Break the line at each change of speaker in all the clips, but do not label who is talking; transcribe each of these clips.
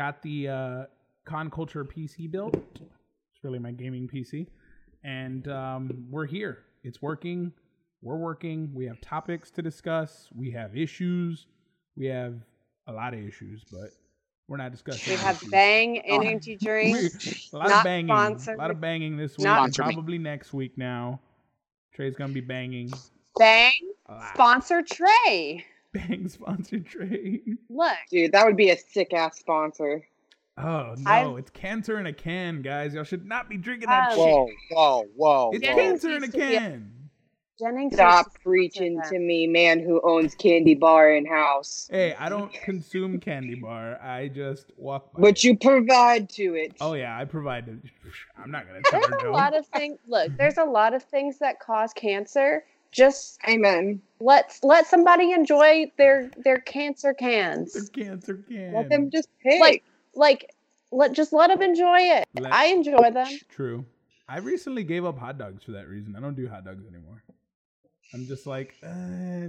got the uh, Con Culture PC built. It's really my gaming PC, and um, we're here. It's working. We're working. We have topics to discuss. We have issues. We have a lot of issues, but we're not discussing.
We have
issues.
Bang energy drinks.
a lot of
Not
banging.
sponsored.
A lot of banging this week.
Not-
and probably next week now. Trey's gonna be banging.
Bang sponsor Trey.
Bang sponsored Trey.
Look,
Dude, that would be a sick ass sponsor.
Oh no,
I've-
it's cancer in a can, guys. Y'all should not be drinking that
Um,
shit.
Whoa, whoa, whoa,
It's
whoa.
Cancer in a
used to be a-
can.
Jennings.
Stop preaching to me, man who owns candy bar in house.
Hey, I don't consume candy bar. I just walk by.
But you provide to it.
Oh yeah, I provided. I'm not gonna
There's a
no.
lot of things. Look, there's a lot of things that cause cancer. Just
Amen.
Let's let somebody enjoy their their cancer cans.
The cancer cans.
Let them just pick.
Like like let just let them enjoy it.
Let-
I enjoy them.
True. I recently gave up hot dogs for that reason. I don't do hot dogs anymore. I'm just like, uh,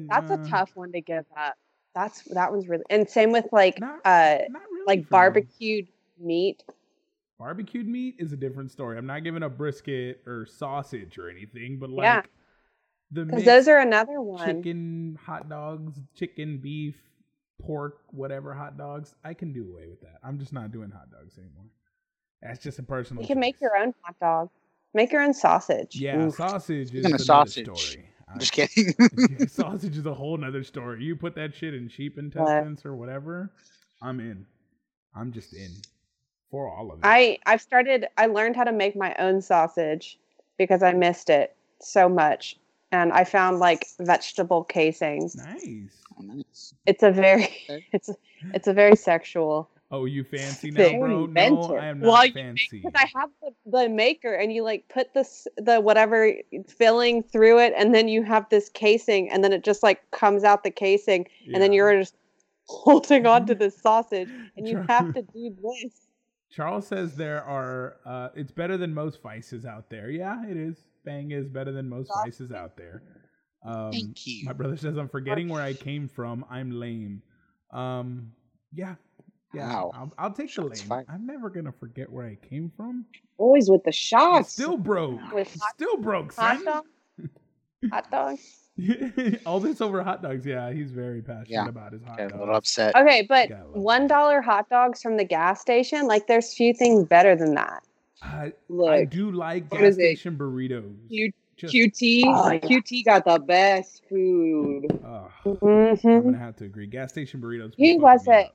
That's a tough one to give up. That's that one's really and same with like
Not-
uh
Not really
like
for me.
barbecued meat.
Barbecued meat is a different story. I'm not giving up brisket or sausage or anything, but like
Yeah.
The
Because those are another one.
chicken hot dogs, chicken, beef, pork, whatever hot dogs, I can do away with that. I'm just not doing hot dogs anymore. That's just a personal.
You can make your own hot dog. Make your own sausage.
Yeah,
Oof.
sausage is
Speaking of
another
sausage,
story.
I'm just kidding.
Sausage is a whole nother story. You put that shit in sheep intestines or whatever, I'm in. I'm just in for all of it.
I I've started. I learned how to make my own sausage because I missed it so much, and I found like vegetable casings.
nice.
Oh, nice.
It's a very it's it's a very sexual.
Oh, you fancy now,
Thing.
bro? No, I am not
Well,
fancy.
Because I have the, the maker, and you like put this the whatever filling through it, and then you have this casing, and then it just like comes out the casing, and then you're just holding on to this sausage, and you have to do this.
Charles says there are. Uh, it's better than most vices out there. Yeah, it is. Bang is better than most vices out there. Um,
Thank you.
My brother says I'm forgetting where I came from. I'm lame. Um, yeah, yeah.
Wow.
I'll, I'll take the
Shots
lame.
fired.
I'm never gonna forget where I came from.
Always with the
It's
shots.
still broke.
With hot-
Still broke,
Hot
son.
dog, hot dog.
All this over hot dogs. Yeah, he's very passionate
Yeah.
about his hot
Okay, a
dogs.
little upset.
Okay, but one dollar hot dogs from the gas station, like there's few things better than that.
I, I do like gas
is it?
station burritos.
Q-
Just-
QT,
Oh, yeah.
QT got the best food.
Ugh,
hmm
I'm gonna have to agree. Gas station burritos. be
He was
me
it.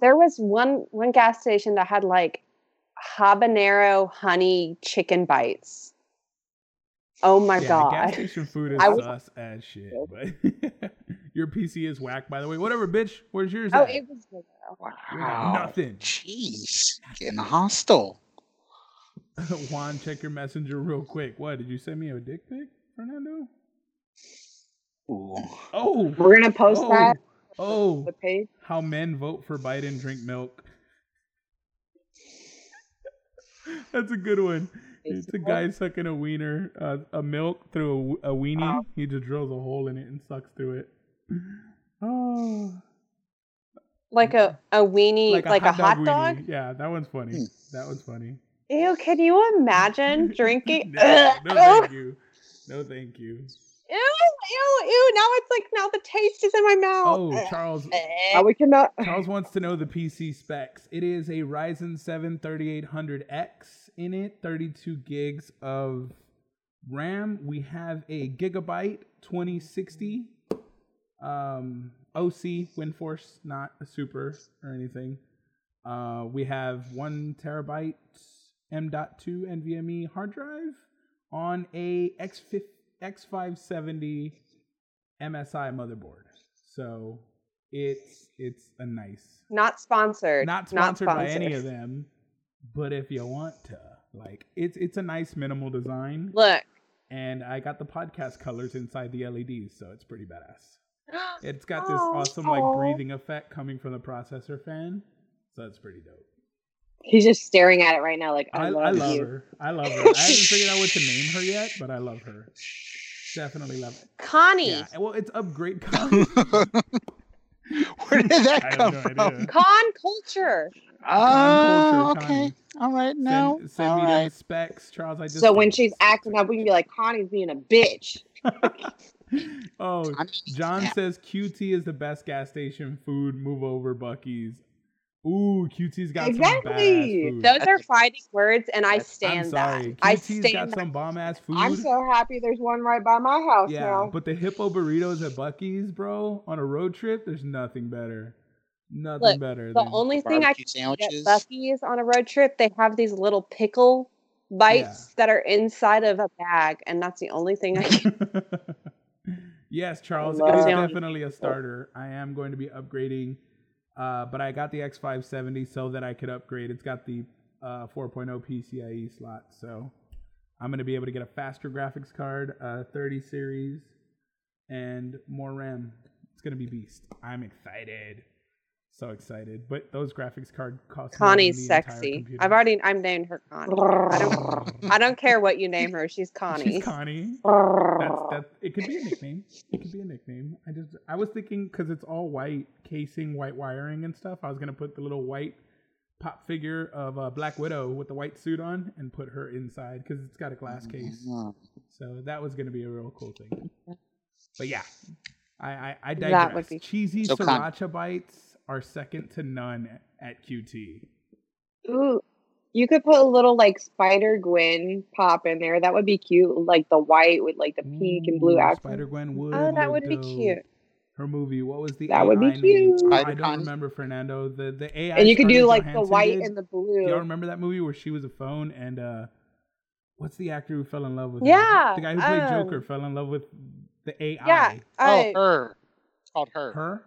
There was one one gas station that had like habanero honey chicken bites. Oh my
yeah,
god!
Gas station food is
I was-
sus as shit. But your PC is whack, by the way. Whatever, bitch. Where's yours?
Oh,
at?
it was good. though.
Wow.
nothing.
Jeez. Getting hostile.
Juan, check your messenger real quick. What did you send me a dick pic, Fernando?
Ooh.
Oh,
We're gonna post
oh,
that
Oh,
the page.
how men vote for Biden drink milk. That's a good one. It's a guy sucking a wiener, uh, a milk through a, a weenie. He just drills a hole in it and sucks through it. Oh,
Like a a weenie, like, a hot dog.
weenie. Yeah, that one's funny.
Hmm.
That one's funny.
Ew! Can you imagine drinking?
no, no, thank you. No, thank you.
Ew! Ew! Ew! Now it's like now the taste is in my mouth.
Oh, Charles.
Now we can. Uh,
Charles wants to know the PC specs. It is a Ryzen 7 3800X in it, 32 gigs of RAM. We have a gigabyte 2060 um, OC WindForce, not a super or anything. Uh, we have one terabyte M.2 NVMe hard drive on a X5, X570 MSI motherboard. So it's it's a nice
Not sponsored.
not sponsored by any of them but if you want to like it's it's a nice minimal design
Look.
and i got the podcast colors inside the leds so it's pretty badass it's got this
Oh,
awesome like breathing effect coming from the processor fan so it's pretty dope
he's just staring at it right now, like I,
i,
love,
I love
you.
her i love her i haven't figured out what to name her yet but i love her definitely love it
Connie.
yeah well it's upgrade
Where did that
I
come
no
from?
idea.
Con culture.
Oh,
culture, ah,
okay.
Connie.
All right. No.
Send, send
All
me
right.
specs, Charles. I just
So when she's acting up, we can be like, Connie's being a bitch.
oh, John says QT is the best gas station food. Move over, Buc-ee's. Ooh, QT's got some
Exactly.
badass food.
Those
That's
are
a-
fighting words, and I
that's-
stand
I'm sorry.
that. I stand
got
that.
some bomb ass food.
I'm so happy there's one right by my house
yeah,
now.
but the hippo burritos at Buc-ee's, bro, on a road trip, there's nothing better. Nothing
Look,
better.
The
than-
only thing I
Barbecue
can get
sandwiches.
Buc-ee's on a road trip, they have these little pickle bites that are inside of a bag, and that's the only thing I can.
yes, Charles, it is definitely a starter. I am going to be upgrading, uh, but I got the X570 so that I could upgrade. It's got the uh, 4.0 PCIe slot, so I'm going to be able to get a faster graphics card, uh, 30 series, and more RAM. It's going to be beast. I'm excited. So excited. But those graphics card cost more than
Connie's
the
sexy. I've already I'm named her Connie. I don't I don't care what you name her. She's Connie.
She's Connie. That's that. It could be a nickname. It could be a nickname. I just I was thinking because it's all white casing, white wiring and stuff. I was gonna put the little white pop figure of uh, Black Widow with the white suit on and put her inside because it's got a glass case.
Mhm.
So that was gonna be a real cool thing. But yeah, I I, I
That would be-
Cheesy
So Con-
sriracha bites are second to none at QT.
Ooh, you could put a little like Spider Gwen pop in there. That would be cute. Like the white with like the pink and blue accent.
Spider Gwen would.
Oh, that
look
would be
dope.
cute.
Her movie. What was the
That would be
AI name?
cute.
I don't remember Fernando. The the AI.
And you could do
Scarlett
like the white
did.
and the
Do y'all remember that movie where she was a phone and uh, what's the actor who fell in love with? her?
Yeah,
the guy who played
um,
Joker fell in love with the AI.
Yeah. I,
Oh, her. It's called her.
Her.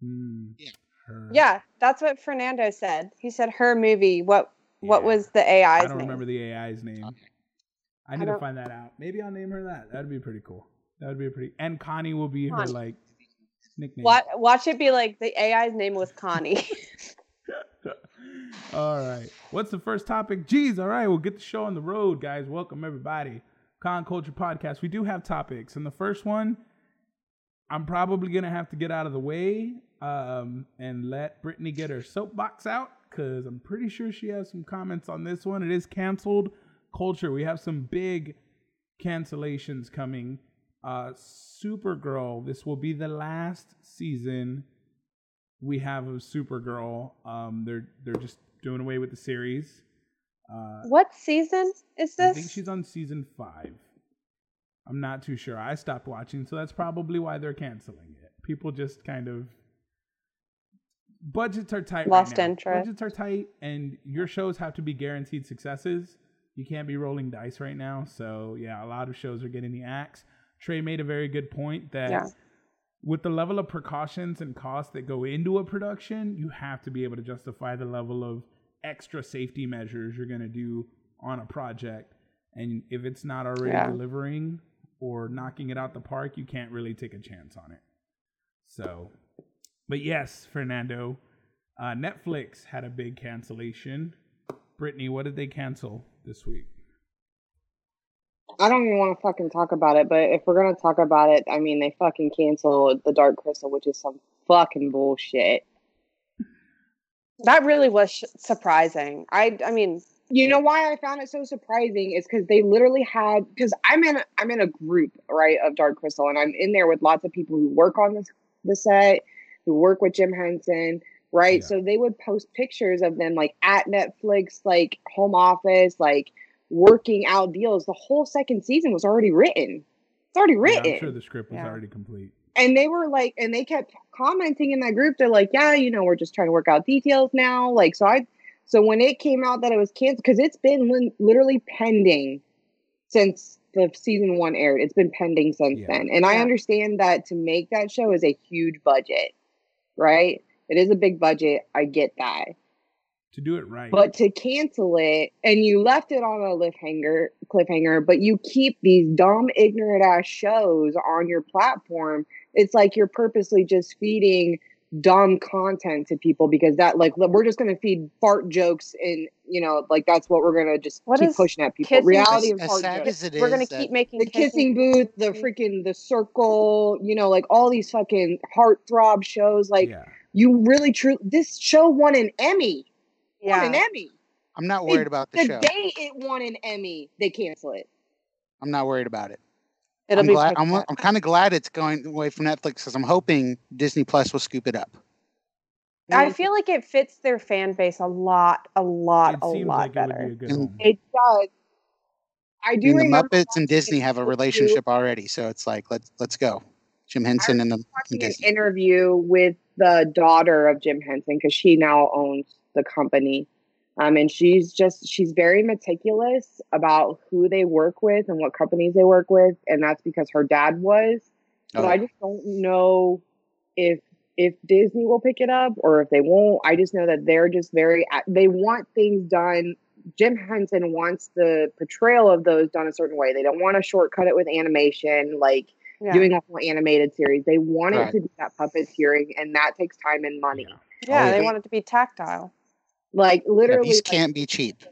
Hmm.
Yeah.
Her.
yeah, that's what Fernando said. He said her movie. What what was the AI's name?
I don't
name?
remember the AI's name.
Okay.
I need to find that out. Maybe I'll name her that. That'd be pretty cool. That would be pretty. And Connie will be her like nickname.
Watch, watch it be like the AI's name was Connie.
all right. What's the first topic? Geez, all right. We'll get the show on the road, guys. Welcome, everybody. Con Culture Podcast. We do have topics. And the first one, I'm probably going to have to get out of the way um, and let Brittany get her soapbox out because I'm pretty sure she has some comments on this one. It is canceled culture. We have some big cancellations coming. Uh, Supergirl, this will be the last season we have of Supergirl. Um, they're they're just doing away with the series. Uh,
what season is this?
I think she's on season five. I'm not too sure. I stopped watching, so that's probably why they're canceling it. People just kind of budgets are tight.
Lost
right now.
interest.
Budgets are tight, and your shows have to be guaranteed successes. You can't be rolling dice right now. So yeah, a lot of shows are getting the axe. Trey made a very good point that
Yeah.
with the level of precautions and costs that go into a production, you have to be able to justify the level of extra safety measures you're going to do on a project. And if it's not already
Yeah.
delivering or knocking it out the park, you can't really take a chance on it. So, but yes, Fernando, uh, Netflix had a big cancellation. Brittany, what did they cancel this week?
I don't even want to fucking talk about it, but if we're gonna talk about it, I mean, they fucking canceled the Dark Crystal, which is some fucking bullshit.
that really was sh- surprising. I I mean,
You know why I found it so surprising is because they literally had because I'm in I'm in a group right of Dark Crystal and I'm in there with lots of people who work on this the set, who work with Jim Henson, right?
Yeah.
So they would post pictures of them like at Netflix, like home office, like working out deals. The whole second season was already written. It's already
Yeah,
written.
I'm sure the script was
Yeah.
already complete.
and they were like and they kept commenting in that group they're like yeah you know we're just trying to work out details now like so i so when it came out that it was canceled because it's been li- literally pending since the season one aired it's been pending since
Yeah.
then and i understand that to make that show is a huge budget right? It is a big budget. I get that.
To do it right.
but to cancel it and you left it on a cliffhanger, cliffhanger, but you keep these dumb, ignorant ass shows on your platform, it's like you're purposely just feeding dumb content to people because that like we're just gonna feed fart jokes and you know, like that's what we're gonna just
What
keep pushing at people.
kissing
Reality
as,
of
as
hard
sad
jokes.
as it is,
We're gonna keep making
the kissing booth, the freaking the circle, you know, like all these fucking heartthrob shows. Like
yeah.
you really true. This show won an Emmy. Won an Emmy.
I'm not
They-
worried about the,
The
show.
day it won an Emmy, they cancel it.
I'm not worried about it.
It'll
I'm
be
glad. I'm. I'm kind of glad it's going away from Netflix because I'm hoping Disney Plus will scoop it up.
I feel like it fits their fan base a lot, a lot,
It
a
seems
lot
like it
better.
would be a good
And-
it does. I
I
do
mean, the Muppets and Disney have a
interview-
relationship already, so it's like let's let's go. Jim Henson and the and
watching an
Disney.
interview with the daughter of Jim Henson because she now owns the company. Um, and she's just she's very meticulous about who they work with and what companies they work with, and that's because her dad was.
Oh,
I just don't know if if Disney will pick it up or if they won't. I just know that they're just very they want things done. Jim Henson wants the portrayal of those done a certain way. They don't want to shortcut it with animation, like
Yeah.
doing a whole animated series. They want
Right.
it to be that puppeteering, and that takes time and money.
Yeah.
yeah,
Oh,
they
yeah.
want it to be tactile.
Like
Yeah,
literally,
these
like,
can't be cheap.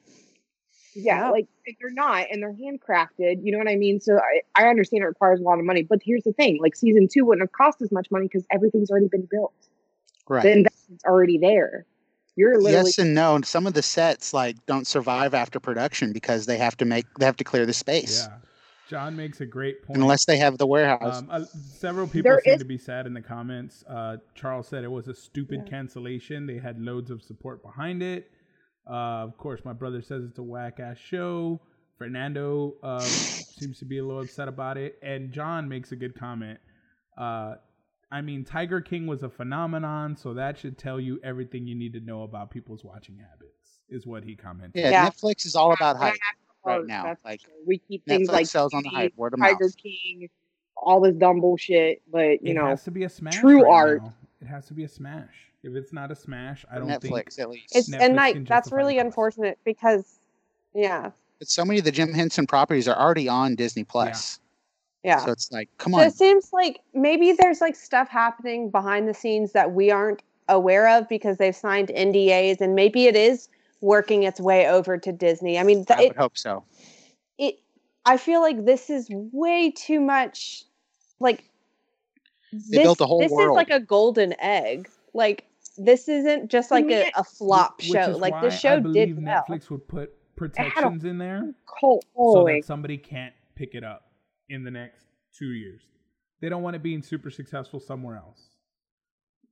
yeah,
Yeah.
like if they're not, and they're handcrafted. You know what I mean? So I, I understand it requires a lot of money, but here's the thing: like season two wouldn't have cost as much money because everything's already been built.
Right.
The investment's already there. You're literally
Yes and no. Some of the sets like don't survive after production because they have to make they have to clear the space
Yeah. John makes a great point.
unless they have the warehouse.
Um, uh, several people
There
seem
is-
to be sad in the comments. Uh, Charles said it was a stupid
Yeah.
cancellation. They had loads of support behind it. Uh, of course, my brother says it's a whack ass show. Fernando uh, seems to be a little upset about it, and John makes a good comment. Uh, I mean, Tiger King was a phenomenon, so that should tell you everything you need to know about people's watching habits. Is what he commented.
yeah,
Yeah.
Netflix is all about hype right
hard,
now. Like
sure. we keep things
Netflix
like
sells on the
Beauty,
hype, word of
Tiger
mouth.
King, all this dumb bullshit. But you
it
know,
has to be a smash.
true
right
art.
now. It has to be a smash. If it's not a smash, I don't
Netflix
think
at least.
It's
Netflix
and like that's really unfortunate because yeah,
but so many of the Jim Henson properties are already on Disney Plus.
yeah.
So it's like, come
So
on.
it seems like maybe there's like stuff happening behind the scenes that we aren't aware of because they've signed NDAs and maybe it is working its way over to Disney. I mean, th-
I
it,
would hope so.
it I feel like this is way too much like
They built a whole
this is like a golden egg. Like this isn't just like a, a flop
Which
show.
is
Like
why
this
I
show
believe
did well.
Netflix would put protections in there
cult
so that somebody can't pick it up in the next two years. They don't want it being super successful somewhere else.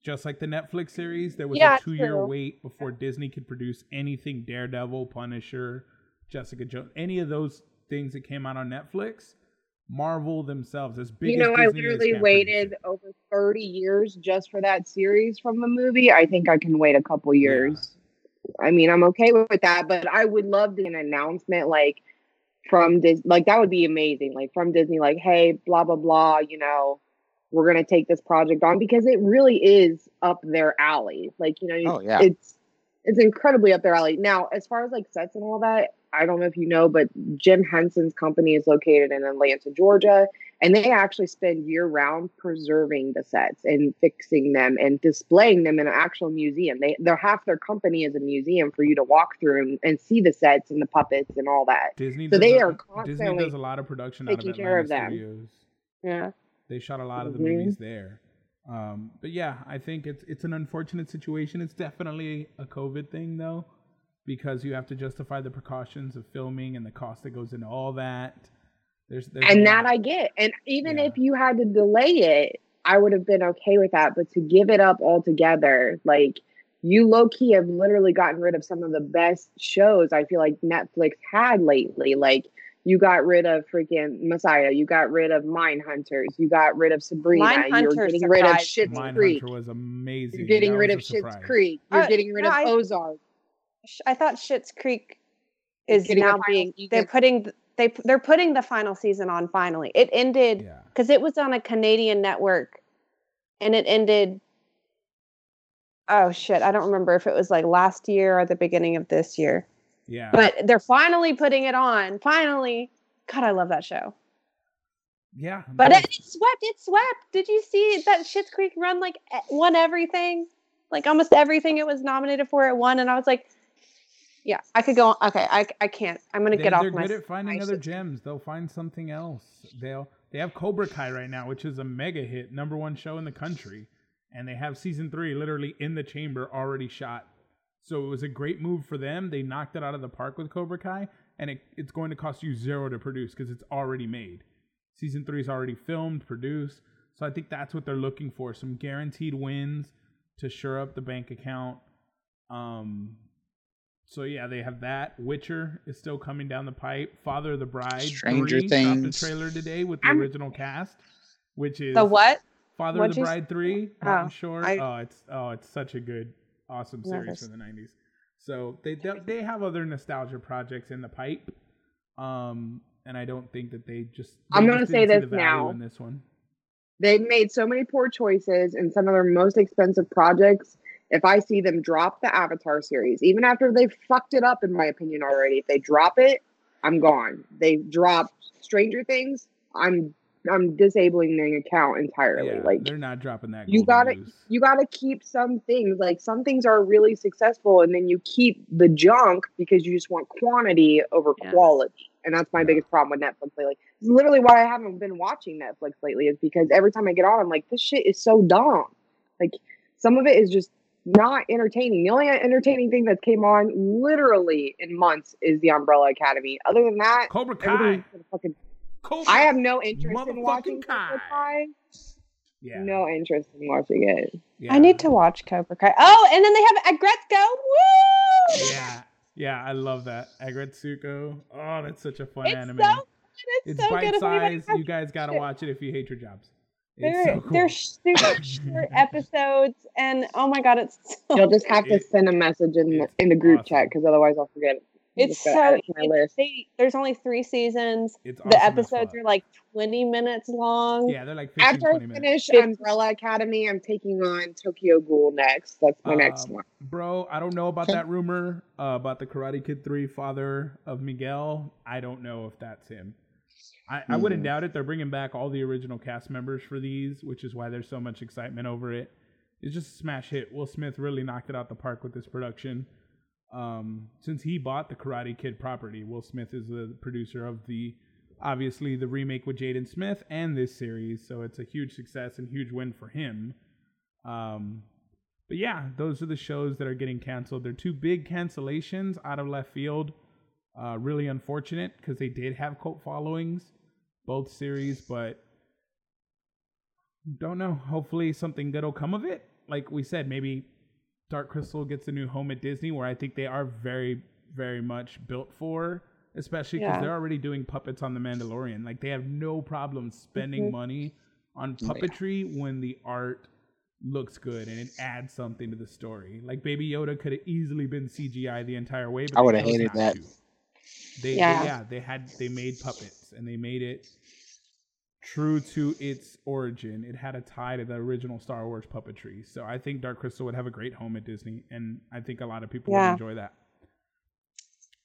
Just like the Netflix series, there was
Yeah,
a two year wait before Disney could produce anything Daredevil, Punisher, Jessica Jones, any of those things that came out on Netflix. Marvel themselves, as big
you know,
as
I literally waited over 30 years just for that series from the movie. I think I can wait a couple years. I mean, I'm okay with that, but I would love an announcement like from Disney. Like, that would be amazing. Like, from Disney, like, hey, blah, blah, blah, you know, we're going to take this project on because it really is up their alley. Like, you know,
Oh, yeah.
it's it's incredibly up their alley. Now, as far as like sets and all that, I don't know if you know, but Jim Henson's company is located in Atlanta, Georgia, and they actually spend year round preserving the sets and fixing them and displaying them in an actual museum. They they're half their company is a museum for you to walk through and, and see the sets and the puppets and all that.
Disney
So
does
they
a-
are
Disney
constantly
does a lot of production out of
taking care of them.
studios.
Yeah.
They shot a lot of the
Mhm.
movies there. Um, but yeah, I think it's it's an unfortunate situation. It's definitely a COVID thing though, because you have to justify the precautions of filming and the cost that goes into all that. There's, there's
and that. I get. And even
Yeah.
if you had to delay it, I would have been okay with that. But to give it up altogether, like you low key have literally gotten rid of some of the best shows I feel like Netflix had lately. Like you got rid of freaking Messiah, you got rid of Mindhunters, you got rid of Sabrina, you're
Mindhunter
getting rid of
surprised
Schitt's
Mindhunter
Creek,
was amazing.
you're getting
That
rid of
a Schitt's.
Creek, you're
Uh,
getting rid
no,
of
I-
Ozark.
I thought Schitt's Creek is now being
season.
they're putting they they're putting the final season on finally. It ended
Yeah,
because it was on a Canadian network, and it ended. Oh shit! I don't remember if it was like last year or the beginning of this year,
yeah.
but they're finally putting it on. Finally, God, I love that show.
yeah,
But it, it swept. It swept. Did you see that Schitt's Creek run like won everything? Like almost everything it was nominated for, it won, and I was like, Yeah, I could go. On. Okay, I, I can't. I'm gonna
They,
get off
they're
my.
good at finding other gems. They'll find something else. They'll they have Cobra Kai right now, which is a mega hit, number one show in the country, and they have season three literally in the chamber already shot. So it was a great move for them. They knocked it out of the park with Cobra Kai, and it, it's going to cost you zero to produce because it's already made. Season three is already filmed, produced. So I think that's what they're looking for: some guaranteed wins to shore up the bank account. Um, so yeah, they have that. Witcher is still coming down the pipe. Father of the Bride.
Stranger
3 dropped
Things.
a trailer today with the
I'm-
original cast, which is
The what?
Father
What'd
of the
you s-
Bride three.
Oh,
Martin Short.
I-
oh, it's oh, it's such a good, awesome series from the nineties. So they they they have other nostalgia projects in the pipe. Um, and I don't think that they just. they
I'm gonna say this now.
in this one.
They've made so many poor choices in some of their most expensive projects. If I see them drop the Avatar series, even after they've fucked it up, in my opinion, already, if they drop it, I'm gone. They dropped Stranger Things, I'm I'm disabling their account entirely.
Yeah,
like
they're not dropping that.
you gotta
goose.
you gotta keep some things like some things are really successful and then you keep the junk because you just want quantity over
Yeah.
quality and that's my
Yeah.
biggest problem with netflix lately it's literally why i haven't been watching netflix lately is because every time i get on i'm like this shit is so dumb like some of it is just not entertaining the only entertaining thing that came on literally in months is the umbrella academy other than that
Cobra Kai.
everything's been fucking
Cobra.
i have no interest in watching Cobra
Kai.
Kai.
yeah.
no interest in watching it
yeah.
I need to watch Cobra Kai. Oh, and then they have Aggretsuko. Woo!
Yeah, yeah, I love that Aggretsuko. Oh, that's such a fun
It's
anime.
so It's,
it's
so
bite
good. If anybody
size. You guys gotta watch it if you hate your jobs. It's
They're,
so cool.
they're super short episodes, and oh my god, it's so
You'll just have to
It-
send a message in the, in the group
awesome.
chat because otherwise I'll forget it. I'm
it's so
add it to my
it's- they- there's only three seasons.
It's
the
awesome as
episodes are like 20 minutes long.
yeah, they're like 15,
After I
20 minutes.
finish
Fifty-
Umbrella Academy, I'm taking on Tokyo Ghoul next. That's my next
Um,
one.
Bro, I don't know about that rumor uh, about the Karate Kid 3 father of Miguel. I don't know if that's him. I, I wouldn't
Mhm.
doubt it. They're bringing back all the original cast members for these, which is why there's so much excitement over it. It's just a smash hit. Will Smith really knocked it out the park with this production. Um, since he bought the Karate Kid property, Will Smith is the producer of the obviously the remake with Jaden Smith and this series, so it's a huge success and huge win for him. Um, but yeah, those are the shows that are getting canceled. They're two big cancellations out of left field. Uh, really unfortunate because they did have cult followings, both series, but don't know. Hopefully, something good will come of it. Like we said, maybe Dark Crystal gets a new home at Disney, where I think they are very, very much built for, especially because
Yeah.
they're already doing puppets on The Mandalorian. Like they have no problem spending
Mhm.
money on
Oh, yeah.
puppetry when the art looks good and it adds something to the story. Like Baby Yoda could have easily been CGI the entire way, but
I would've hated that.
to. They,
Yeah.
they yeah, they had they made puppets and they made it true to its origin. It had a tie to the original Star Wars puppetry. So I think Dark Crystal would have a great home at Disney, and I think a lot of people
Yeah.
would enjoy that.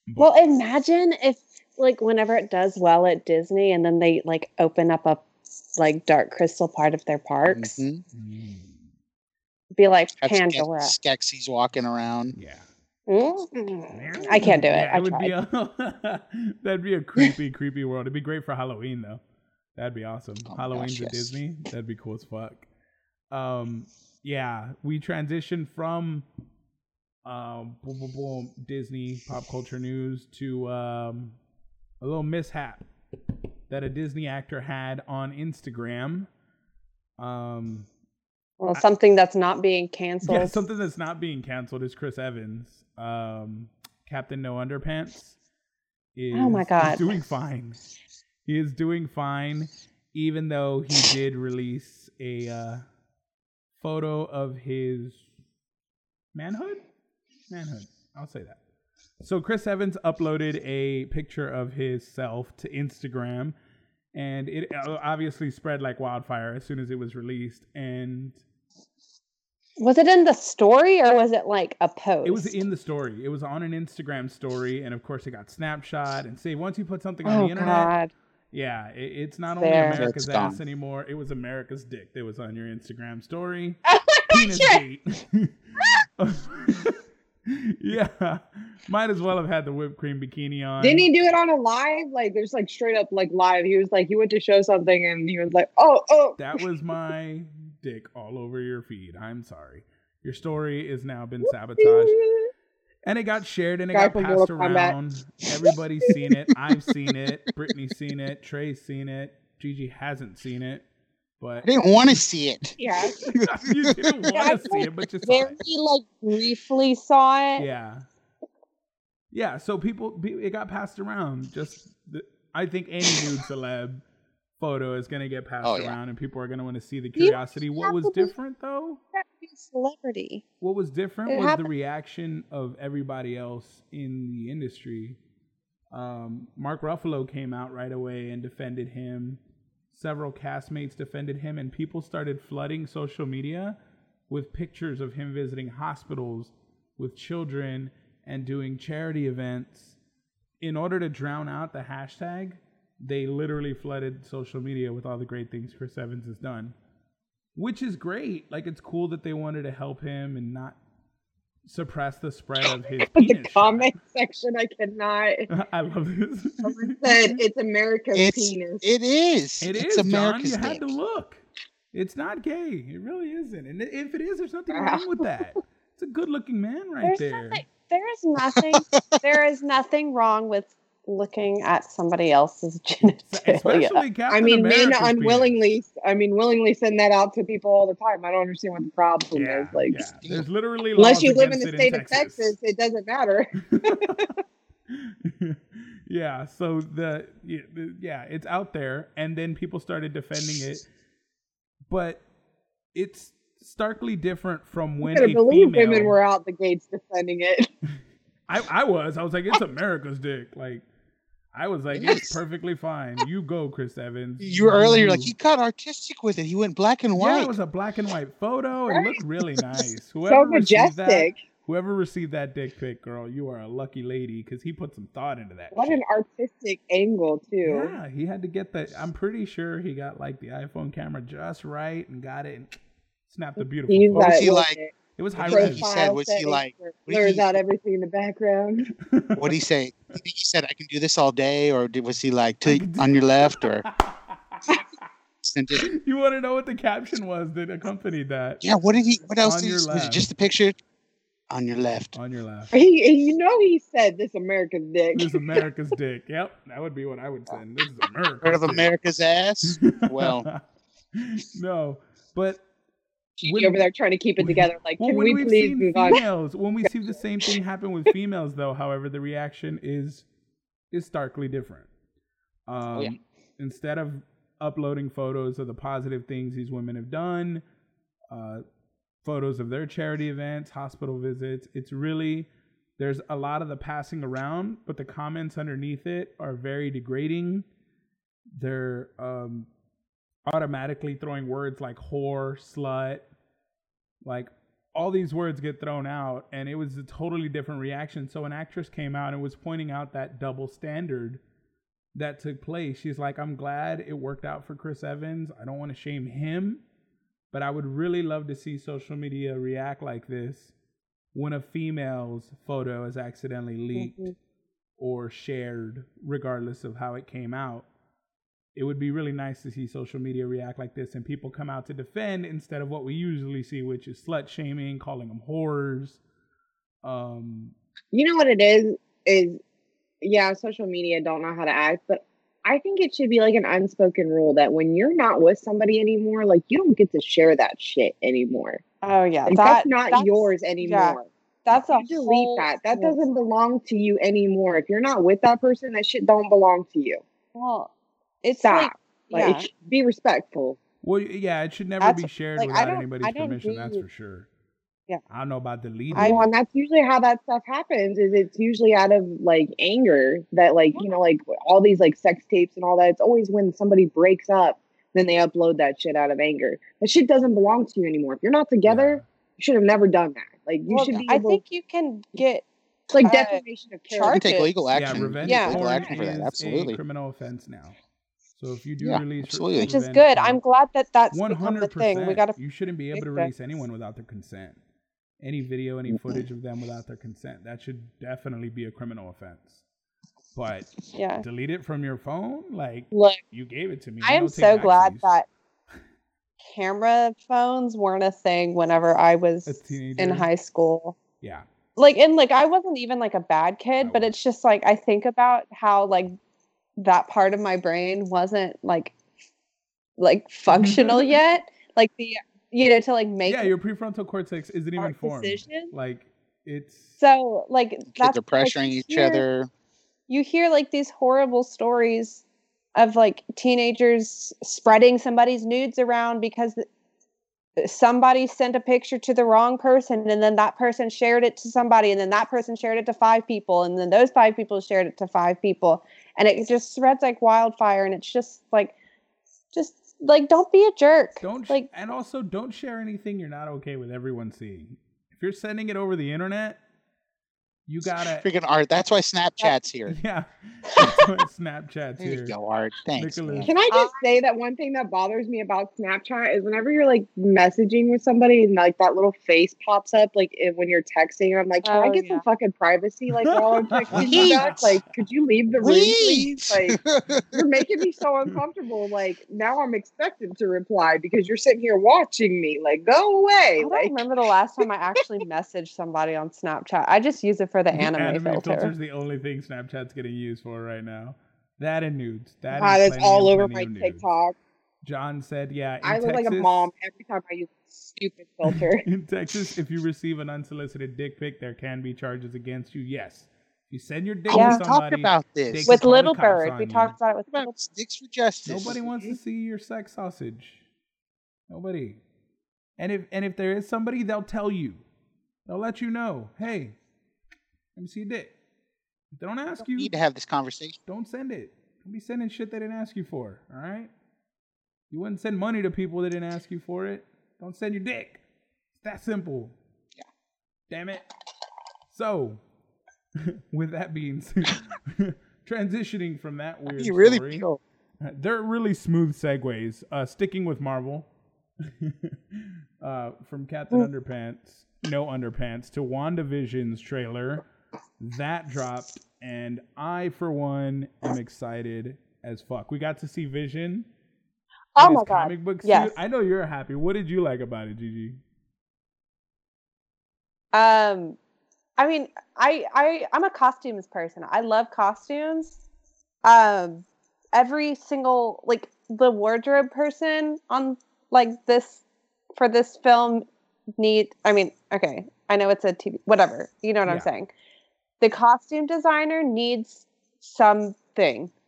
But-
Well, imagine if like whenever it does well at Disney and then they like open up a like Dark Crystal part of their parks.
Mhm.
Mm,
Be like
Have Ske-
Pandora.
Skeksis walking around.
yeah,
Mm. I can't do it.
Yeah,
I
would
tried.
be a that'd be a creepy, creepy world. It'd be great for Halloween though. That'd be awesome.
Oh my
Halloween's
gosh,
at. Disney. That'd be cool as fuck. Um, yeah, we transitioned from um, boom, boom, boom, Disney pop culture news to um, a little mishap that a Disney actor had on Instagram. Um,
Well, something that's not being canceled.
yeah, something that's not being canceled is Chris Evans. Um, Captain No Underpants. Is,
Oh my
is
God.
doing fine. He is doing fine, even though he did release a uh, photo of his manhood. Manhood. I'll say that. So Chris Evans uploaded a picture of his self to Instagram, and it uh, obviously spread like wildfire as soon as it was released. And
was it in the story or was it like a post?
It was in the story. It was on an Instagram story, and of course, it got snapshot and saved. Once you put something on
Oh
the internet,
God.
Yeah, it, it's not only America's
It's
ass
gone.
anymore. It was America's dick that was on your Instagram story.
Oh,
Penis
shit.
yeah, might as well have had the whipped cream bikini on.
Didn't he do it on a live? Like there's like straight up like live. He was like he went to show something and he was like, oh oh.
That was my dick all over your feed. I'm sorry. Your story has now been sabotaged. And it got shared and it
Guy
got passed around. Everybody's seen it. I've seen it. Brittany's seen it. Trey's seen it. Gigi hasn't seen it. But
I didn't want to see it.
Yeah.
you didn't want
I
to see it, but you saw
Very
it.
like briefly saw it.
Yeah. Yeah, so people, it got passed around. Just, the, I think any nude celeb photo is going to get passed
Oh, yeah.
around and people are going to want to see the curiosity. What was different though?
Celebrity.
what was different
It
was the reaction of everybody else in the industry. Um, Mark Ruffalo came out right away and defended him. Several castmates defended him, and people started flooding social media with pictures of him visiting hospitals with children and doing charity events. In order to drown out the hashtag, they literally flooded social media with all the great things Chris Evans has done which is great. Like it's cool that they wanted to help him and not suppress the spread of his
the
penis. shot.
comment section, I cannot.
I love this.
Someone said it's America's
It's
penis.
it is.
It
it's
is, John.
America's
You had to look. It's not gay. It really isn't. And if it is, there's nothing
Wow.
wrong with that. It's a good-looking man right
There's
there.
nothing. There is nothing. there is nothing wrong with looking at somebody else's genitalia.
I mean, men
America's penis.
unwillingly. I mean, willingly send that out to people all the time. I don't understand what the problem
Yeah,
is. Like,
yeah. There's literally
unless you live in
against
the
it
state of Texas, it doesn't matter.
yeah so the yeah, yeah it's out there and then people started defending it but it's starkly different from when
couldn't
a
believe
female,
women were out the gates defending it.
I, I was i was like it's america's dick like i was like it's perfectly fine you go chris evans
You were earlier like he got artistic with it. He went black and white.
yeah
white.
it was a black and white photo it
Right.
looked really nice
so
whoever received that
majestic.
whoever received that dick pic girl you are a lucky lady because he put some thought into that
What
shit.
an artistic angle, too.
Yeah, he had to get the. I'm pretty sure he got like the iPhone camera just right and got it and snapped a beautiful
He's
photo.
Was he like-
the
It was high
What did
res.
he said? Was he like-
where it
what did
blurs
he-
out everything in the background?
what did he say? You think he said I can do this all day, or did, was he like to on your left or?
you want to know what the caption was that accompanied that?
Yeah, what did he? What else did he? Was it just the picture? On your left.
On your left.
He, he- you know, he said this America's dick.
This is America's dick. Yep, that would be what I would send. This is America's
Heard of
dick.
America's ass? Well,
no, but
Over there trying to keep it together. Like,
Well,
can we please move on?
when we see the same thing happen with females, though, however, the reaction is is starkly different. Um,
yeah.
Instead of uploading photos of the positive things these women have done, uh, photos of their charity events, hospital visits, it's really there's a lot of the passing around, but the comments underneath it are very degrading. They're um, automatically throwing words like whore, slut, like all these words get thrown out and it was a totally different reaction. So an actress came out and was pointing out that double standard that took place. She's like i'm glad it worked out for chris evans. I don't want to shame him but i would really love to see social media react like this when a female's photo is accidentally leaked
Mhm.
or shared regardless of how it came out it would be really nice to see social media react like this and people come out to defend instead of what we usually see, which is slut shaming, calling them whores. Um,
You know what it is? Is yeah, social media don't know how to act, but I think it should be like an unspoken rule that when you're not with somebody anymore, like you don't get to share that shit anymore.
Oh yeah,
Like,
that-
that's not
that's-
yours anymore.
That's a
you delete
whole
that. That doesn't belong to you anymore. If you're not with that person, that shit don't belong to you.
Well, it's
Stop.
like
Like,
yeah.
it should be respectful.
well, yeah, it should never
That's-
be shared
like,
without anybody's
I don't
permission. That's for sure.
Yeah.
I don't know about deleting.
I-
well, and that's usually how that stuff happens. Is it's usually out of like anger that like you know like all these like sex tapes and all that. It's always when somebody breaks up, then they upload that shit out of anger. That shit doesn't belong to you anymore. If you're not together, you should have never done that. Like you
Well,
should be.
I
able,
think you can get
it's like
uh,
defamation of character.
you can take legal action.
yeah, revenge
Yeah.
legal action for that.
is
Absolutely.
a criminal offense now. So if you do
Yeah,
release,
absolutely.
which is good. I'm glad that that's
One
become
hundred
the thing. We got to
You shouldn't be able to
that.
release anyone without their consent. any video, any footage of them without their consent. That should definitely be a criminal offense. But
Yeah.
delete it from your phone, like
Look,
you gave it to me.
I am
don't
so glad that camera phones weren't a thing whenever I was
A
in high school.
Yeah.
Like and like I wasn't even like a bad kid,
I
but
was.
it's just like I think about how like that part of my brain wasn't like like functional yet. Like the you know to like make
Yeah, your prefrontal cortex isn't even formed.
decisions.
Like it's
so like
Kids
that's
are pressuring
you
each
hear-
other.
you hear like these horrible stories of like teenagers spreading somebody's nudes around because somebody sent a picture to the wrong person and then that person shared it to somebody and then that person shared it to five people and then those five people shared it to five people and it just spreads like wildfire and it's just like just like don't be a jerk
don't sh-
like
and also don't share anything you're not okay with everyone seeing. If you're sending it over the internet, you gotta
Freaking art. That's why Snapchat's here.
yeah. That's why Snapchat's
There
here.
you go, Art. Thanks.
Nicholas.
Can I just um, say that one thing that bothers me about Snapchat is whenever you're like messaging with somebody and like that little face pops up, like if, when you're texting, and I'm like, can I
Oh,
get
yeah.
some fucking privacy? Like while I'm texting you back, like could you leave the room, please? Like you're making me so uncomfortable. Like now I'm expected to reply because you're sitting here watching me. Like go
I
away.
don't
Like
remember the last time I actually messaged somebody on Snapchat. I just use it for the anime, filter.
filter's the only thing Snapchat's getting used for right now. That and nudes. That and
that's all over my
nudes.
TikTok.
John said, "Yeah, in
I look like a mom every time I use this stupid filter.
In Texas, if you receive an unsolicited dick pic, there can be charges against you. Yes, you send your dick
Yeah.
to
We
somebody.
talked about this.
with Little
cops
Bird. We
you.
talked about it with
What
Little
about sticks for justice.
Nobody wants to see your sex sausage. Nobody. And if and if there is somebody, they'll tell you. They'll let you know. Hey, let me see your dick. If they don't ask
We
you,
need to have this conversation.
don't send it. Don't be sending shit they didn't ask you for. All right. You wouldn't send money to people that didn't ask you for it. Don't send your dick. It's that simple.
Yeah.
Damn it. So, with that being said, transitioning from that weird
You really
story,
feel
they're really smooth segues. Uh, sticking with Marvel, uh, from Captain Underpants, no underpants, to WandaVision's trailer that dropped, and I, for one, am excited as fuck. We got to see Vision.
Oh my God,
Comic book suit.
yes.
I know you're happy. What did you like about it, Gigi?
Um, I mean, I I I'm a costumes person. I love costumes. Um, every single like the wardrobe person on like this for this film need. I mean, okay, I know it's a TV, whatever. You know what
Yeah.
I'm saying. The costume designer needs something.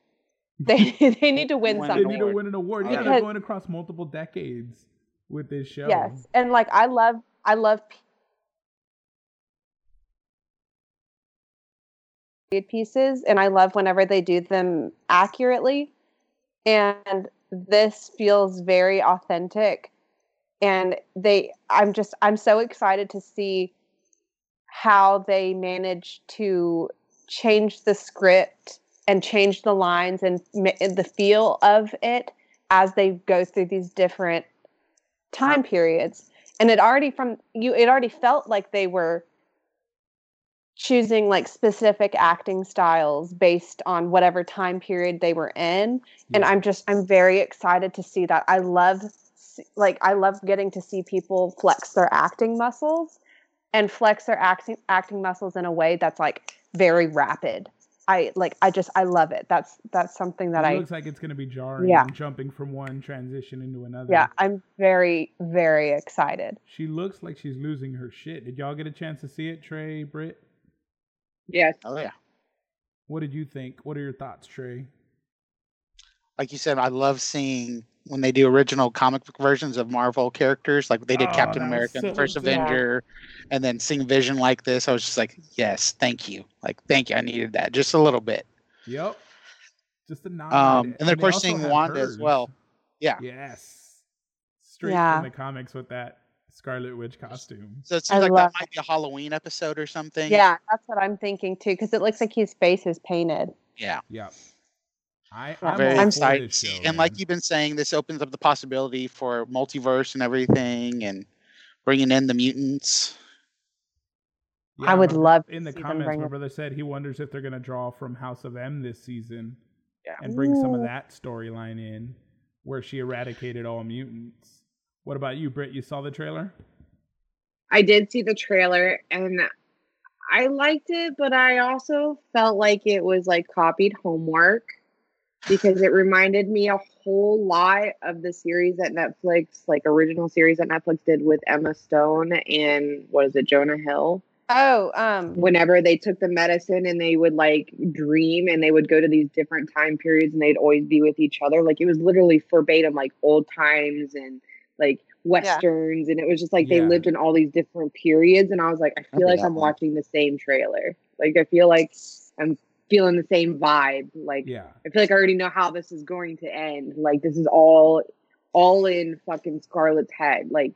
They they need to win
something.
They need to win an award. Yeah,
Because-
they're going across multiple decades with this show.
Yes, and like I love I love period pieces, and I love whenever they do them accurately. And this feels very authentic, and they I'm just I'm so excited to see how they manage to change the script and change the lines and ma- the feel of it as they go through these different time periods. And it already from you it already felt like they were choosing like specific acting styles based on whatever time period they were in. And i'm just i'm very excited to see that. I love like i love getting to see people flex their acting muscles and flex their acting acting muscles in a way that's like very rapid i like i just i love it that's that's something that
it
i
looks like it's going to be jarring
Yeah.
jumping from one transition into another.
yeah i'm very very excited
She looks like she's losing her shit. Did y'all get a chance to see it, Trey, Britt?
Yes.
Oh yeah.
What did you think? What are your thoughts, Trey?
Like you said, I love seeing when they do original comic book versions of Marvel characters, like they did
Oh,
Captain
that was
America, and
so
the First
good.
Avenger, and then seeing Vision like this. I was just like, yes, thank you. Like, thank you. I needed that just a little bit.
Yep. Just a nod.
Um, and then, of course, seeing
have
Wanda as well. Yeah.
Yes. Straight
Yeah.
from the comics with that Scarlet Witch costume.
So it
I
seems like
love
that might be a Halloween episode or something.
Yeah, that's what I'm thinking too, because it looks like his face is painted.
Yeah.
Yep. I,
Yeah.
I'm
Very
all for
excited.
show,
and like you've been saying, this opens up the possibility for multiverse and everything, and bringing in the mutants.
I would
my-
love to
in the
see them
comments.
bring
My
it-
brother said he wonders if they're gonna draw from House of M this season
Yeah.
and bring some of that storyline in, where she eradicated all mutants. What about you, Britt? You saw the trailer?
I did see the trailer and I liked it, but I also felt like it was like copied homework because it reminded me a whole lot of the series that Netflix, like original series that Netflix did with Emma Stone and what is it, Jonah Hill?
Oh, um,
Whenever they took the medicine and they would like dream and they would go to these different time periods and they'd always be with each other. Like it was literally verbatim, like old times and like westerns and it was just like they
Yeah.
lived in all these different periods and i was like i feel
Remember
like i'm
one.
watching the same trailer like i feel like i'm feeling the same vibe like
Yeah.
i feel like i already know how this is going to end like this is all all in fucking scarlett's head like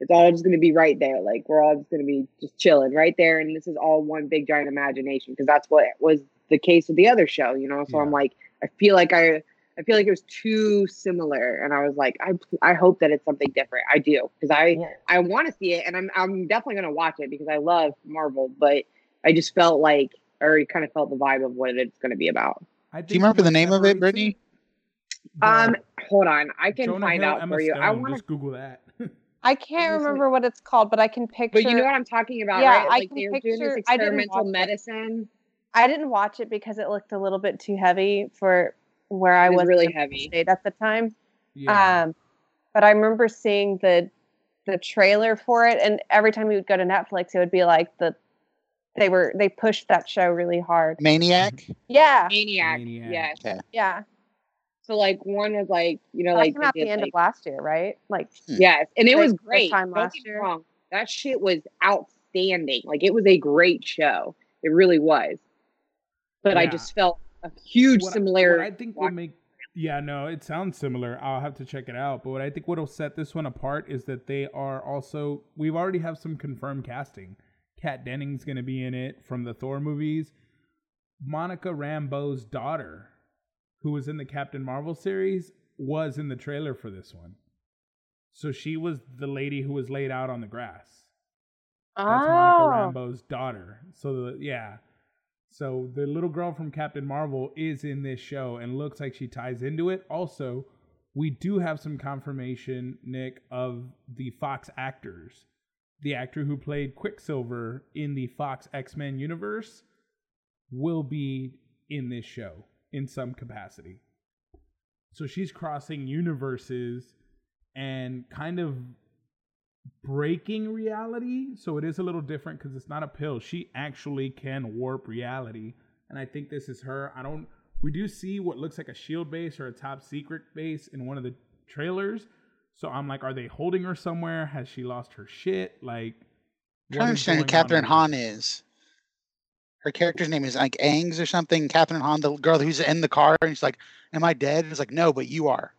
it's all just going to be right there like we're all just going to be just chilling right there and this is all one big giant imagination because that's what was the case with the other show you know so i'm like i feel like i I feel like it was too similar, and I was like, I I hope that it's something different. I do because I I want to see it, and I'm I'm definitely gonna watch it because I love Marvel. But I just felt like I already kind of felt the vibe of what it's gonna be about.
I
Do you remember the name of it, Brittany?
the
Um, hold on, I can
Jonah
find
Hill,
out
Emma
for you. I want to,
Google that.
I can't remember what it's called, but I can picture.
but you know what I'm talking about,
Yeah,
right?
I
Like
can
they were doing
picture-
this
I didn't
experimental
watch it.
medicine.
I didn't watch it because it looked a little bit too heavy for where I
It was
was
really heavy.
state at the time.
yeah.
Um, but I remember seeing the the trailer for it, and every time we would go to Netflix, it would be like the they were they pushed that show really hard.
Maniac.
Yeah,
Maniac.
Maniac.
Yes.
Okay.
yeah.
So like one was like you know
That
like
came
they
out the end
like,
of last year, right? Like, hmm.
Yes, and it
Like,
was great.
time
Don't
last
get me
year.
wrong. That shit was outstanding. Like it was a great show. It really was. But I just felt a huge
what
similarity.
What I think will make yeah, no, it sounds similar. I'll have to check it out. But what I think what'll set this one apart is that they are also we've already have some confirmed casting. Kat Denning's gonna be in it from the Thor movies. Monica Rambeau's daughter, who was in the Captain Marvel series, was in the trailer for this one. So she was the lady who was laid out on the grass. That's
oh,
Monica Rambeau's daughter. So the, yeah. So the little girl from Captain Marvel is in this show and looks like she ties into it. Also, we do have some confirmation, Nick, of the Fox actors. The actor who played Quicksilver in the Fox X-Men universe will be in this show in some capacity. So she's crossing universes and kind of breaking reality. So it is a little different because it's not a pill. She actually can warp reality. And I think this is her. I don't. We do see what looks like a shield base or a top secret base in one of the trailers. So I'm like, are they holding her somewhere? Has she lost her shit? Like,
I'm trying to understand who
Kathryn
Hahn is. Her character's name is like Angs or something. Kathryn Hahn, the girl who's in the car, and she's like, "Am I dead?" And it's like, "No, but you are."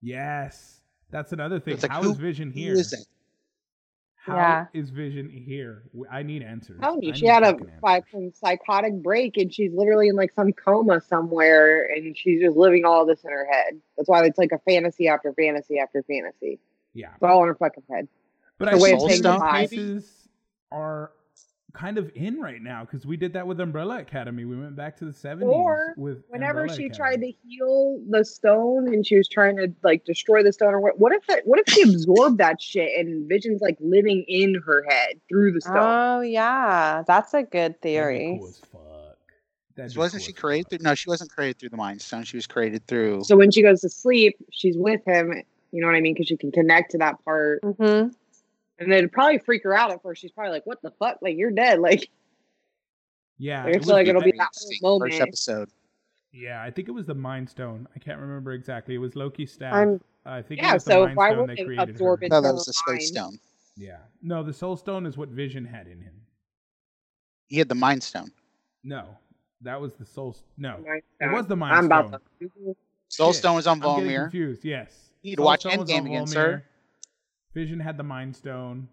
Yes, that's another thing.
It's like,
How is
who-
Vision here?
is it?
How is
Yeah.
Vision here? I need answers.
telling you,
I
she had a
fucking
psychotic break and she's literally in like some coma somewhere and she's just living all this in her head. That's why it's like a fantasy after fantasy after fantasy.
Yeah,
It's all in her fucking head.
but
the
I
way
think
Soul
things
Stone,
pieces are kind of in right now because we did that with Umbrella Academy. We went back to the seventies
Or
with
Whenever
Umbrella
she
Academy.
tried to heal the stone and she was trying to like destroy the stone or what what if it, what if she absorbed that shit and Vision's like living in her head through the stone?
oh yeah, that's a good
That'd be
theory.
cool as fuck. That'd be
Wasn't
cool
she
as
created through? No, she wasn't created through the Mind Stone. She was created through.
so when she goes to sleep, she's with him. You know what I mean? Because she can connect to that part.
hmm
And it'd probably freak her out at first. She's probably like, "What the fuck? Like you're dead!" Like
Yeah,
it's
it
like
the-
it'll be
Very
that
interesting
whole
First episode.
Yeah, I think it was the Mind Stone. I can't remember exactly. It was Loki's staff.
I'm-
I think it
Yeah,
was the
so
Mind
why
Stone that
they
created
absorb
her.
No, that was the Space
mind.
Stone.
Yeah, no, the Soul Stone is what Vision had in him.
He had the Mind Stone.
No, that was the Soul. s- No,
Mind
it was the Mind
I'm
Stone.
about to.
Soul
Shit,
Stone was on
I'm
Vormir.
confused. Yes,
You need to
Soul
watch
Stone was
Endgame again, sir.
Vormir. Vision had the Mind Stone.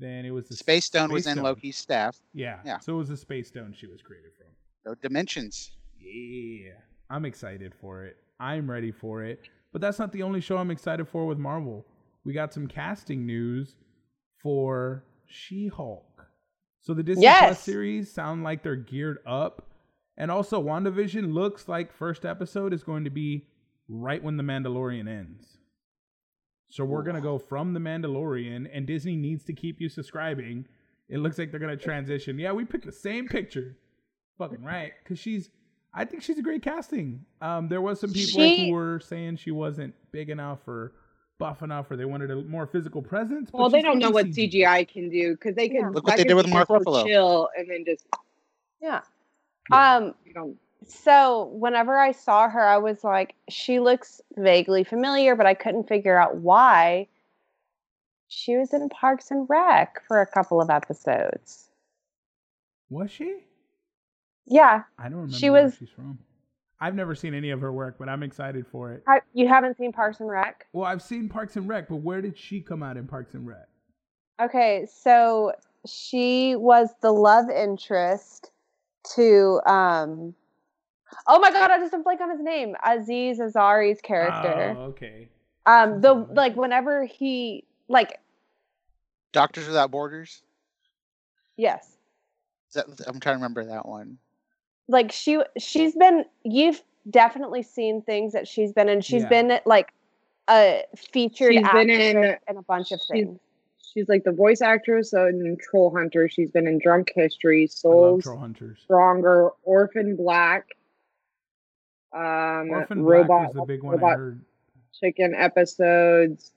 Then it was the
Space Stone was
Space
in Loki's staff.
Yeah,
Yeah.
So it was the Space Stone she was created from.
No dimensions.
Yeah, I'm excited for it. I'm ready for it. But that's not the only show I'm excited for with Marvel. We got some casting news for She-Hulk. So the Disney Plus series sound like they're geared up. And also WandaVision looks like first episode is going to be right when The Mandalorian ends. So we're going to go from The Mandalorian and Disney needs to keep you subscribing. It looks like they're going to transition. Yeah, we picked the same picture. Fucking right cuz she's I think she's a great casting. Um there was some people
She-
who were saying she wasn't big enough or buff enough or they wanted a more physical presence.
Well, they don't know what
totally
CGI can do because they can.
Yeah.
Look what
that
they did with
be
Mark Ruffalo.
Chill and then just
Yeah.
Yeah.
Um.
you know.
So whenever I saw her, I was like, she looks vaguely familiar, but I couldn't figure out why. She was in Parks and Rec for a couple of episodes.
Was she?
Yeah,
I don't remember
She
where
was-
she's from. I've never seen any of her work, but I'm excited for it.
I, you haven't seen Parks and Rec?
Well, I've seen Parks and Rec, but where did she come out in Parks and Rec?
Okay, so she was the love interest to um Oh my god, I just don't blank on his name. Aziz Ansari's character.
Oh, okay.
Um the like whenever he like
Doctors Without Borders.
yes.
Is that, I'm trying to remember that one.
Like she she's been you've definitely seen things that she's been in. She's
Yeah.
been like a featured
She's been in-
actress in a bunch of things.
She's like the voice actress so in Troll Hunter. She's been in Drunk History,
I
Souls,
Troll Hunters.
Stronger, Orphan Black, um,
Orphan
Robot,
Black the big one I
Robot
heard.
Chicken episodes,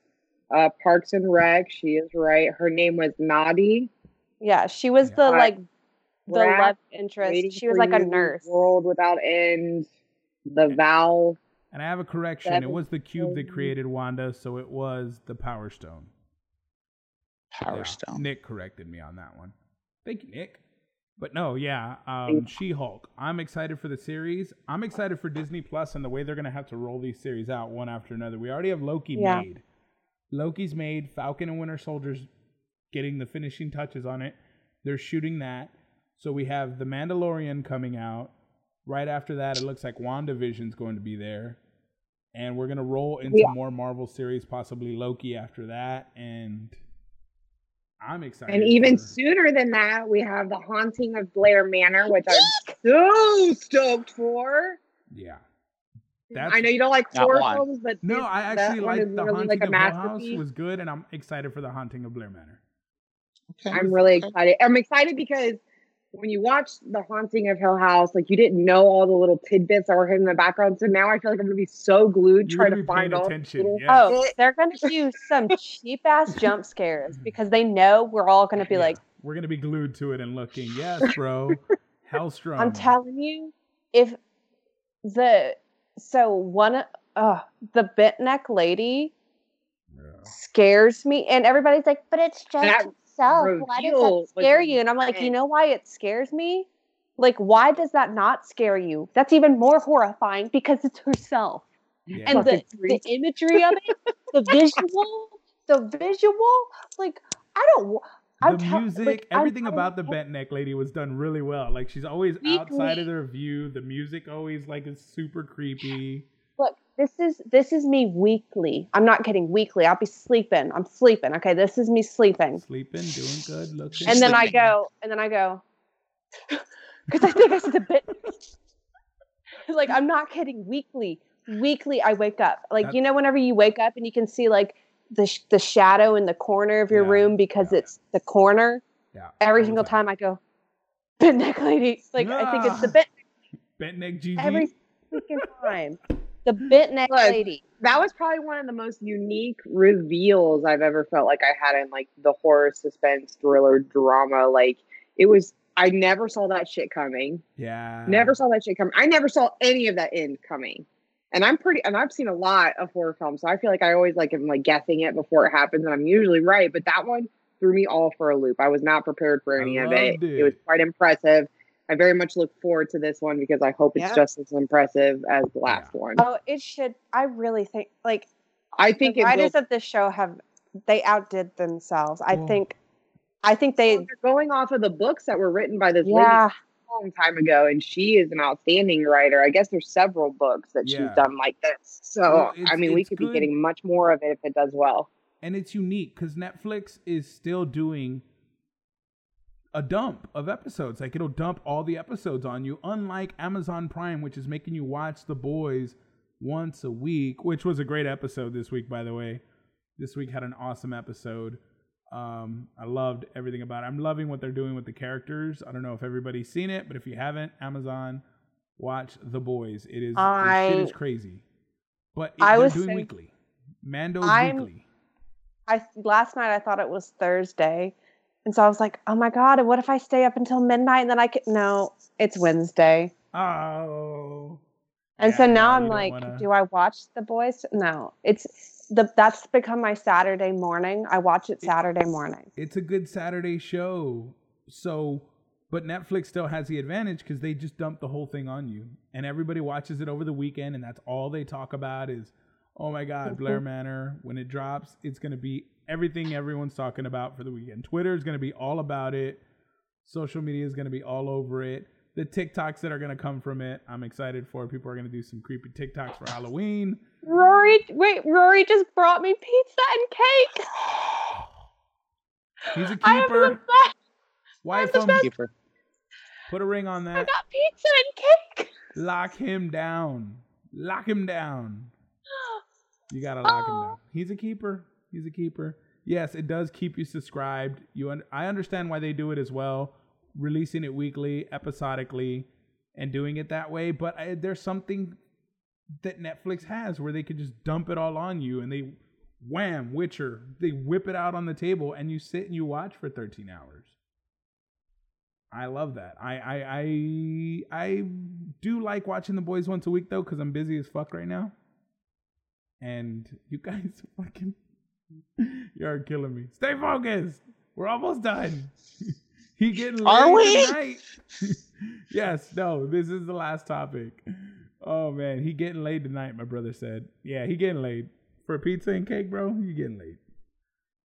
uh, Parks and Rec. She is right. Her name was Nadi.
Yeah, she was
Yeah.
the
Uh,
like the
Rat,
love interest. She was like a nurse.
World Without End, The Vow.
And I have a correction. It was the cube that created Wanda, so it was the Power Stone.
Power
Yeah,
Stone.
Nick corrected me on that one. Thank you, Nick. But no, yeah, um, She Hulk. I'm excited for the series. I'm excited for Disney Plus and the way they're gonna have to roll these series out one after another. We already have Loki
Yeah.
made. Loki's made. Falcon and Winter Soldier's getting the finishing touches on it. They're shooting that. So we have The Mandalorian coming out. Right after that, it looks like WandaVision's going to be there. And we're gonna roll into
Yeah.
more Marvel series, possibly Loki after that. And I'm excited.
And even
for-
sooner than that, we have The Haunting of Bly Manor, which I'm so stoked for.
Yeah. Mm, That's,
I know you don't like horror
one.
films, but
No, I actually
one
like the
really
haunting
like a
of Hill House was good, and I'm excited for the haunting of Bly Manor.
Okay.
I'm really excited. I'm excited because when you watch The Haunting of Hill House, like you didn't know all the little tidbits that were hidden in the background. So now I feel like I'm gonna be so glued
You're
trying
gonna
to
be paying
find all the
attention.
little-
Yes.
Oh, they're gonna do some cheap ass jump scares because they know we're all gonna be
Yeah,
like,
we're gonna be glued to it and looking. Yes, bro. Hellstrom.
I'm telling you, if the so one uh the bent neck lady
Yeah.
scares me and everybody's like, but it's just
That
itself. Why does that scare you? And I'm like, you know why it scares me? Like, why does that not scare you? That's even more horrifying because it's herself.
Yeah.
And the, the imagery of it, the visual, the visual, like I don't I'm
the
tell-
music,
like, I'm
everything
telling
about the bent neck lady was done really well. Like she's always outside of their view. The music always like is super creepy.
Look, this is this is me weekly. I'm not kidding. Weekly, I'll be sleeping. I'm sleeping. Okay, this is me sleeping.
Sleeping, doing good, looking.
And then I go, and then I go, because I think I said the bit. like I'm not kidding. Weekly, weekly, I wake up. Like
That-
you know, whenever you wake up and you can see like the sh- the shadow in the corner of your
Yeah,
room because
yeah.
it's the corner.
yeah.
Every single time I go, bit neck lady. Like I think it's the
Ah.
bit
Bent neck GG.
every freaking time. The bit neck
Look,
lady.
that was probably one of the most unique reveals I've ever felt like I had in like the horror suspense thriller drama. Like it was I never saw that shit coming.
yeah.
Never saw that shit coming. I never saw any of that end coming. And I'm pretty and I've seen a lot of horror films, so I feel like I always like am like guessing it before it happens, and I'm usually right. But that one threw me all for a loop. I was not prepared for any of it.
loved
It was quite impressive. I very much look forward to this one because I hope it's
Yeah.
just as impressive as the last one.
Oh, it should. I really think like
I think
the
it
writers
will
of this show have they outdid themselves. I
Well-
think I think they
Well, they're going off of the books that were written by this
yeah.
lady a long time ago, and she is an outstanding writer. I guess there's several books that
Yeah.
she's done like this. So
Well,
I mean, we could
good.
be getting much more of it if it does well.
and it's unique because Netflix is still doing a dump of episodes. Like it'll dump all the episodes on you, unlike Amazon Prime, which is making you watch The Boys once a week, which was a great episode this week, by the way. This week had an awesome episode. Um, I loved everything about it. I'm loving what they're doing with the characters. I don't know if everybody's seen it, but if you haven't, Amazon, watch The Boys. It is
I-
shit is crazy. But it,
I was
doing
saying-
weekly. Mando's
I'm-
weekly.
I last night I thought it was Thursday, and so I was like, "Oh my god, what if I stay up until midnight and then I could?" No, it's Wednesday,
Oh.
and
Yeah,
so now I'm like,
wanna-
"Do I watch The Boys?" No, it's the that's become my Saturday morning. I watch it Saturday morning.
it's a good Saturday show. So, but Netflix still has the advantage because they just dump the whole thing on you, and everybody watches it over the weekend, and that's all they talk about is, oh my God, mm-hmm. Bly Manor. When it drops, it's gonna be everything everyone's talking about for the weekend. Twitter is gonna be all about it. Social media is gonna be all over it. The TikToks that are gonna come from it, I'm excited for. People are gonna do some creepy TikToks for Halloween.
Rory, wait, Rory just brought me pizza and cake.
He's a
I am the
keeper.
best.
Wife
the
him.
best.
Keeper.
Put a ring on that.
I got pizza and cake.
Lock him down. Lock him down. You gotta lock him oh. down.
Oh.
He's a keeper. He's a keeper. Yes, it does keep you subscribed. You, un- I understand why they do it as well, releasing it weekly, episodically, and doing it that way. But I, there's something that Netflix has where they could just dump it all on you, and they wham Witcher. They whip it out on the table, and you sit and you watch for 13 hours. I love that. I I I I do like watching the boys once a week though, because I'm busy as fuck right now. And you guys fucking you're killing me. Stay focused. We're almost done. he getting late
Are we?
tonight. yes, no, this is the last topic. Oh man, he getting laid tonight, my brother said. Yeah, he getting laid. For pizza and cake, bro, you getting laid.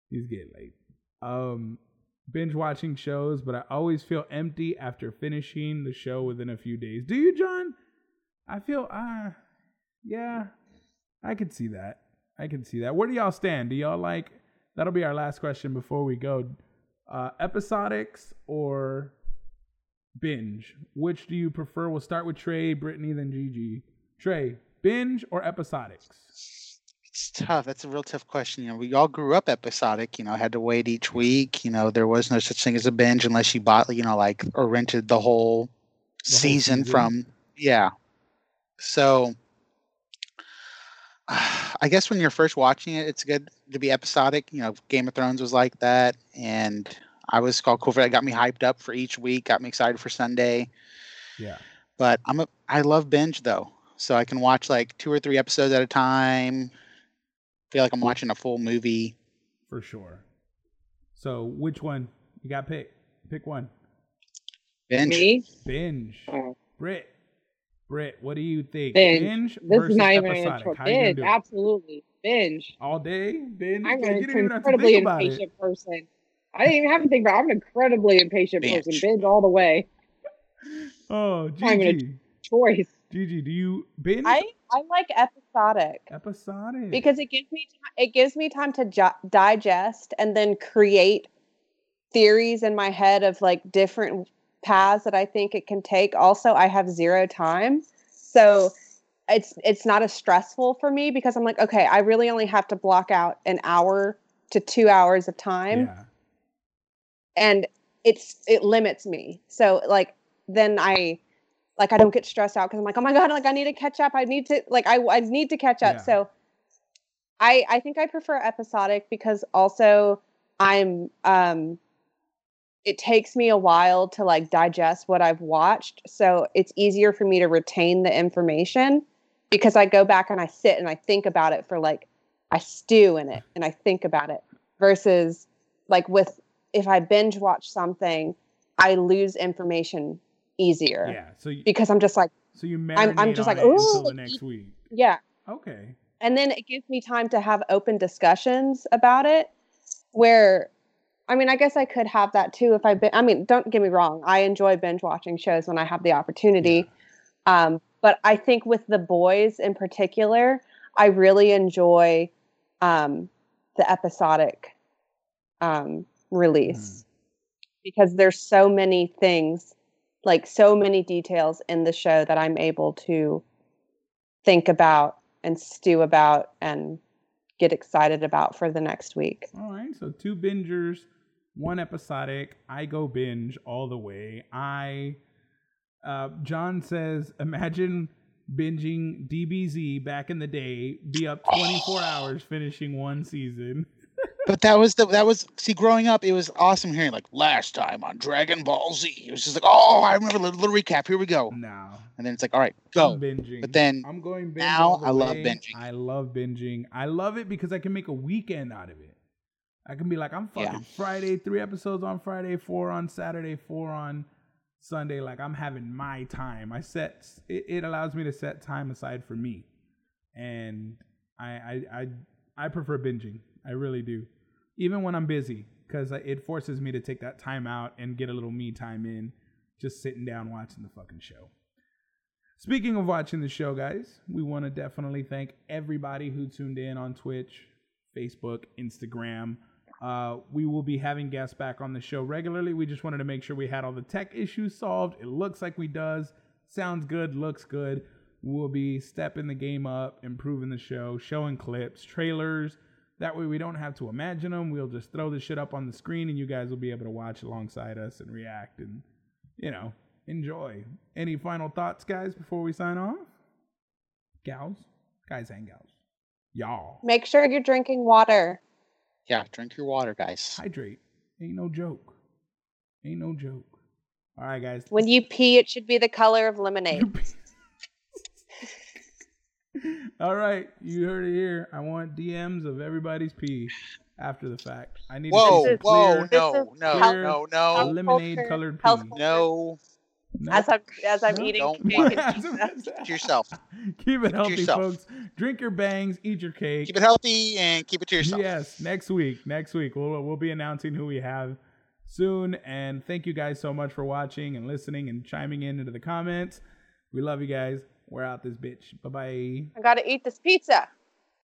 He's getting late. Um binge watching shows, but I always feel empty after finishing the show within a few days. Do you, John? I feel uh yeah, I could see that. I can see that. Where do y'all stand? Do y'all like that'll be our last question before we go. Uh episodics or binge? Which do you prefer? We'll start with Trey, Brittany, then Gigi. Trey, binge or episodics?
It's tough. That's a real tough question. You know, we all grew up episodic. You know, had to wait each week. You know, there was no such thing as a binge unless you bought, you know, like or rented the whole,
whole
season,
season.
from. Yeah. So, I guess when you're first watching it, it's good to be episodic. You know, Game of Thrones was like that, and I was called cool for that. Got me hyped up for each week. Got me excited for Sunday.
Yeah.
But I'm a I love binge though, so I can watch like two or three episodes at a time. Feel like I'm watching a full movie.
For sure. So which one? You got pick. Pick one.
Binge.
Me?
Binge.
Oh,
Brit. Brit, what do you think?
binge. This
versus
is not even
episodic.
intro.
How
Binge. Absolutely. Binge.
All day? Binge?
I'm an
you didn't even have to
incredibly
think about it.
impatient person. I didn't even have to think about it. I'm an incredibly impatient
Binge.
person. Binge all the way.
Oh,
I'm gonna-
Gigi.
Choice.
Gigi, do you binge?
I I like episodic
Episodic.
because it gives me ti- it gives me time to jo- digest and then create theories in my head of like different paths that I think it can take. Also, I have zero time, so it's it's not as stressful for me because I'm like, okay, I really only have to block out an hour to two hours of time,
yeah.
and it's it limits me. So like then I like I don't get stressed out because I'm like, oh my god, like I need to catch up. I need to like I I need to catch up.
Yeah.
So I I think I prefer episodic because also I'm um it takes me a while to like digest what I've watched. So it's easier for me to retain the information because I go back and I sit and I think about it for like I stew in it and I think about it versus like with if I binge watch something, I lose information easier
Yeah. So you,
because I'm just like,
so you
I'm- I'm just like,
until
"Ooh,
the next week.
yeah.
Okay.
And then it gives me time to have open discussions about it where I mean, I guess I could have that too if I bin- I mean, don't get me wrong. I enjoy binge watching shows when I have the opportunity. Um, but I think with the boys in particular, I really enjoy um, the episodic um, release. because there's so many things, like so many details in the show that I'm able to think about and stew about and get excited about for the next week.
All right, so two bingers, one episodic. I go binge all the way. I, uh, John says, imagine binging DBZ back in the day, be up 24 hours finishing one season.
But that was the that was see growing up it was awesome hearing like last time on Dragon Ball Z. It was just like oh I remember the little recap. Here we go.
Now,
And then it's like all right
I'm
go.
binging.
But then
I'm going binge
now I love binging.
I love binging. I love it because I can make a weekend out of it. I can be like, I'm fucking
Yeah.
Friday, three episodes on Friday, four on Saturday, four on Sunday. Like I'm having my time. I set it, it allows me to set time aside for me, and I I I, I prefer binging. I really do, even when I'm busy, because it forces me to take that time out and get a little me time in, just sitting down watching the fucking show. Speaking of watching the show, guys, we want to definitely thank everybody who tuned in on Twitch, Facebook, Instagram. Uh, we will be having guests back on the show regularly. We just wanted to make sure we had all the tech issues solved. It looks like we does. Sounds good, looks good. We'll be stepping the game up, improving the show, showing clips, trailers. That way we don't have to imagine them. We'll just throw the shit up on the screen and you guys will be able to watch alongside us and react and, you know, enjoy. Any final thoughts, guys, before we sign off? Gals? Guys and gals. Y'all.
Make sure you're drinking water.
Yeah, drink your water, guys.
Hydrate. Ain't no joke. Ain't no joke. All right, guys.
When you pee, it should be the color of lemonade.
All right, you heard it here. I want DMs of everybody's pee after the fact. I need
Whoa,
to see some
whoa,
clear,
This
no, no,
health-
no, no,
lemonade colored pee.
culture.
no.
No.
As I'm as I'm
No,
eating
don't
cake and
it.
pizza.
Keep it yourself.
Keep it healthy,
yourself.
folks. Drink your bangs, eat your cake.
Keep it healthy and keep it to yourself.
Yes, next week. Next week we'll we'll be announcing who we have soon. And thank you guys so much for watching and listening and chiming in into the comments. We love you guys. We're out this bitch. Bye bye.
I gotta eat this pizza.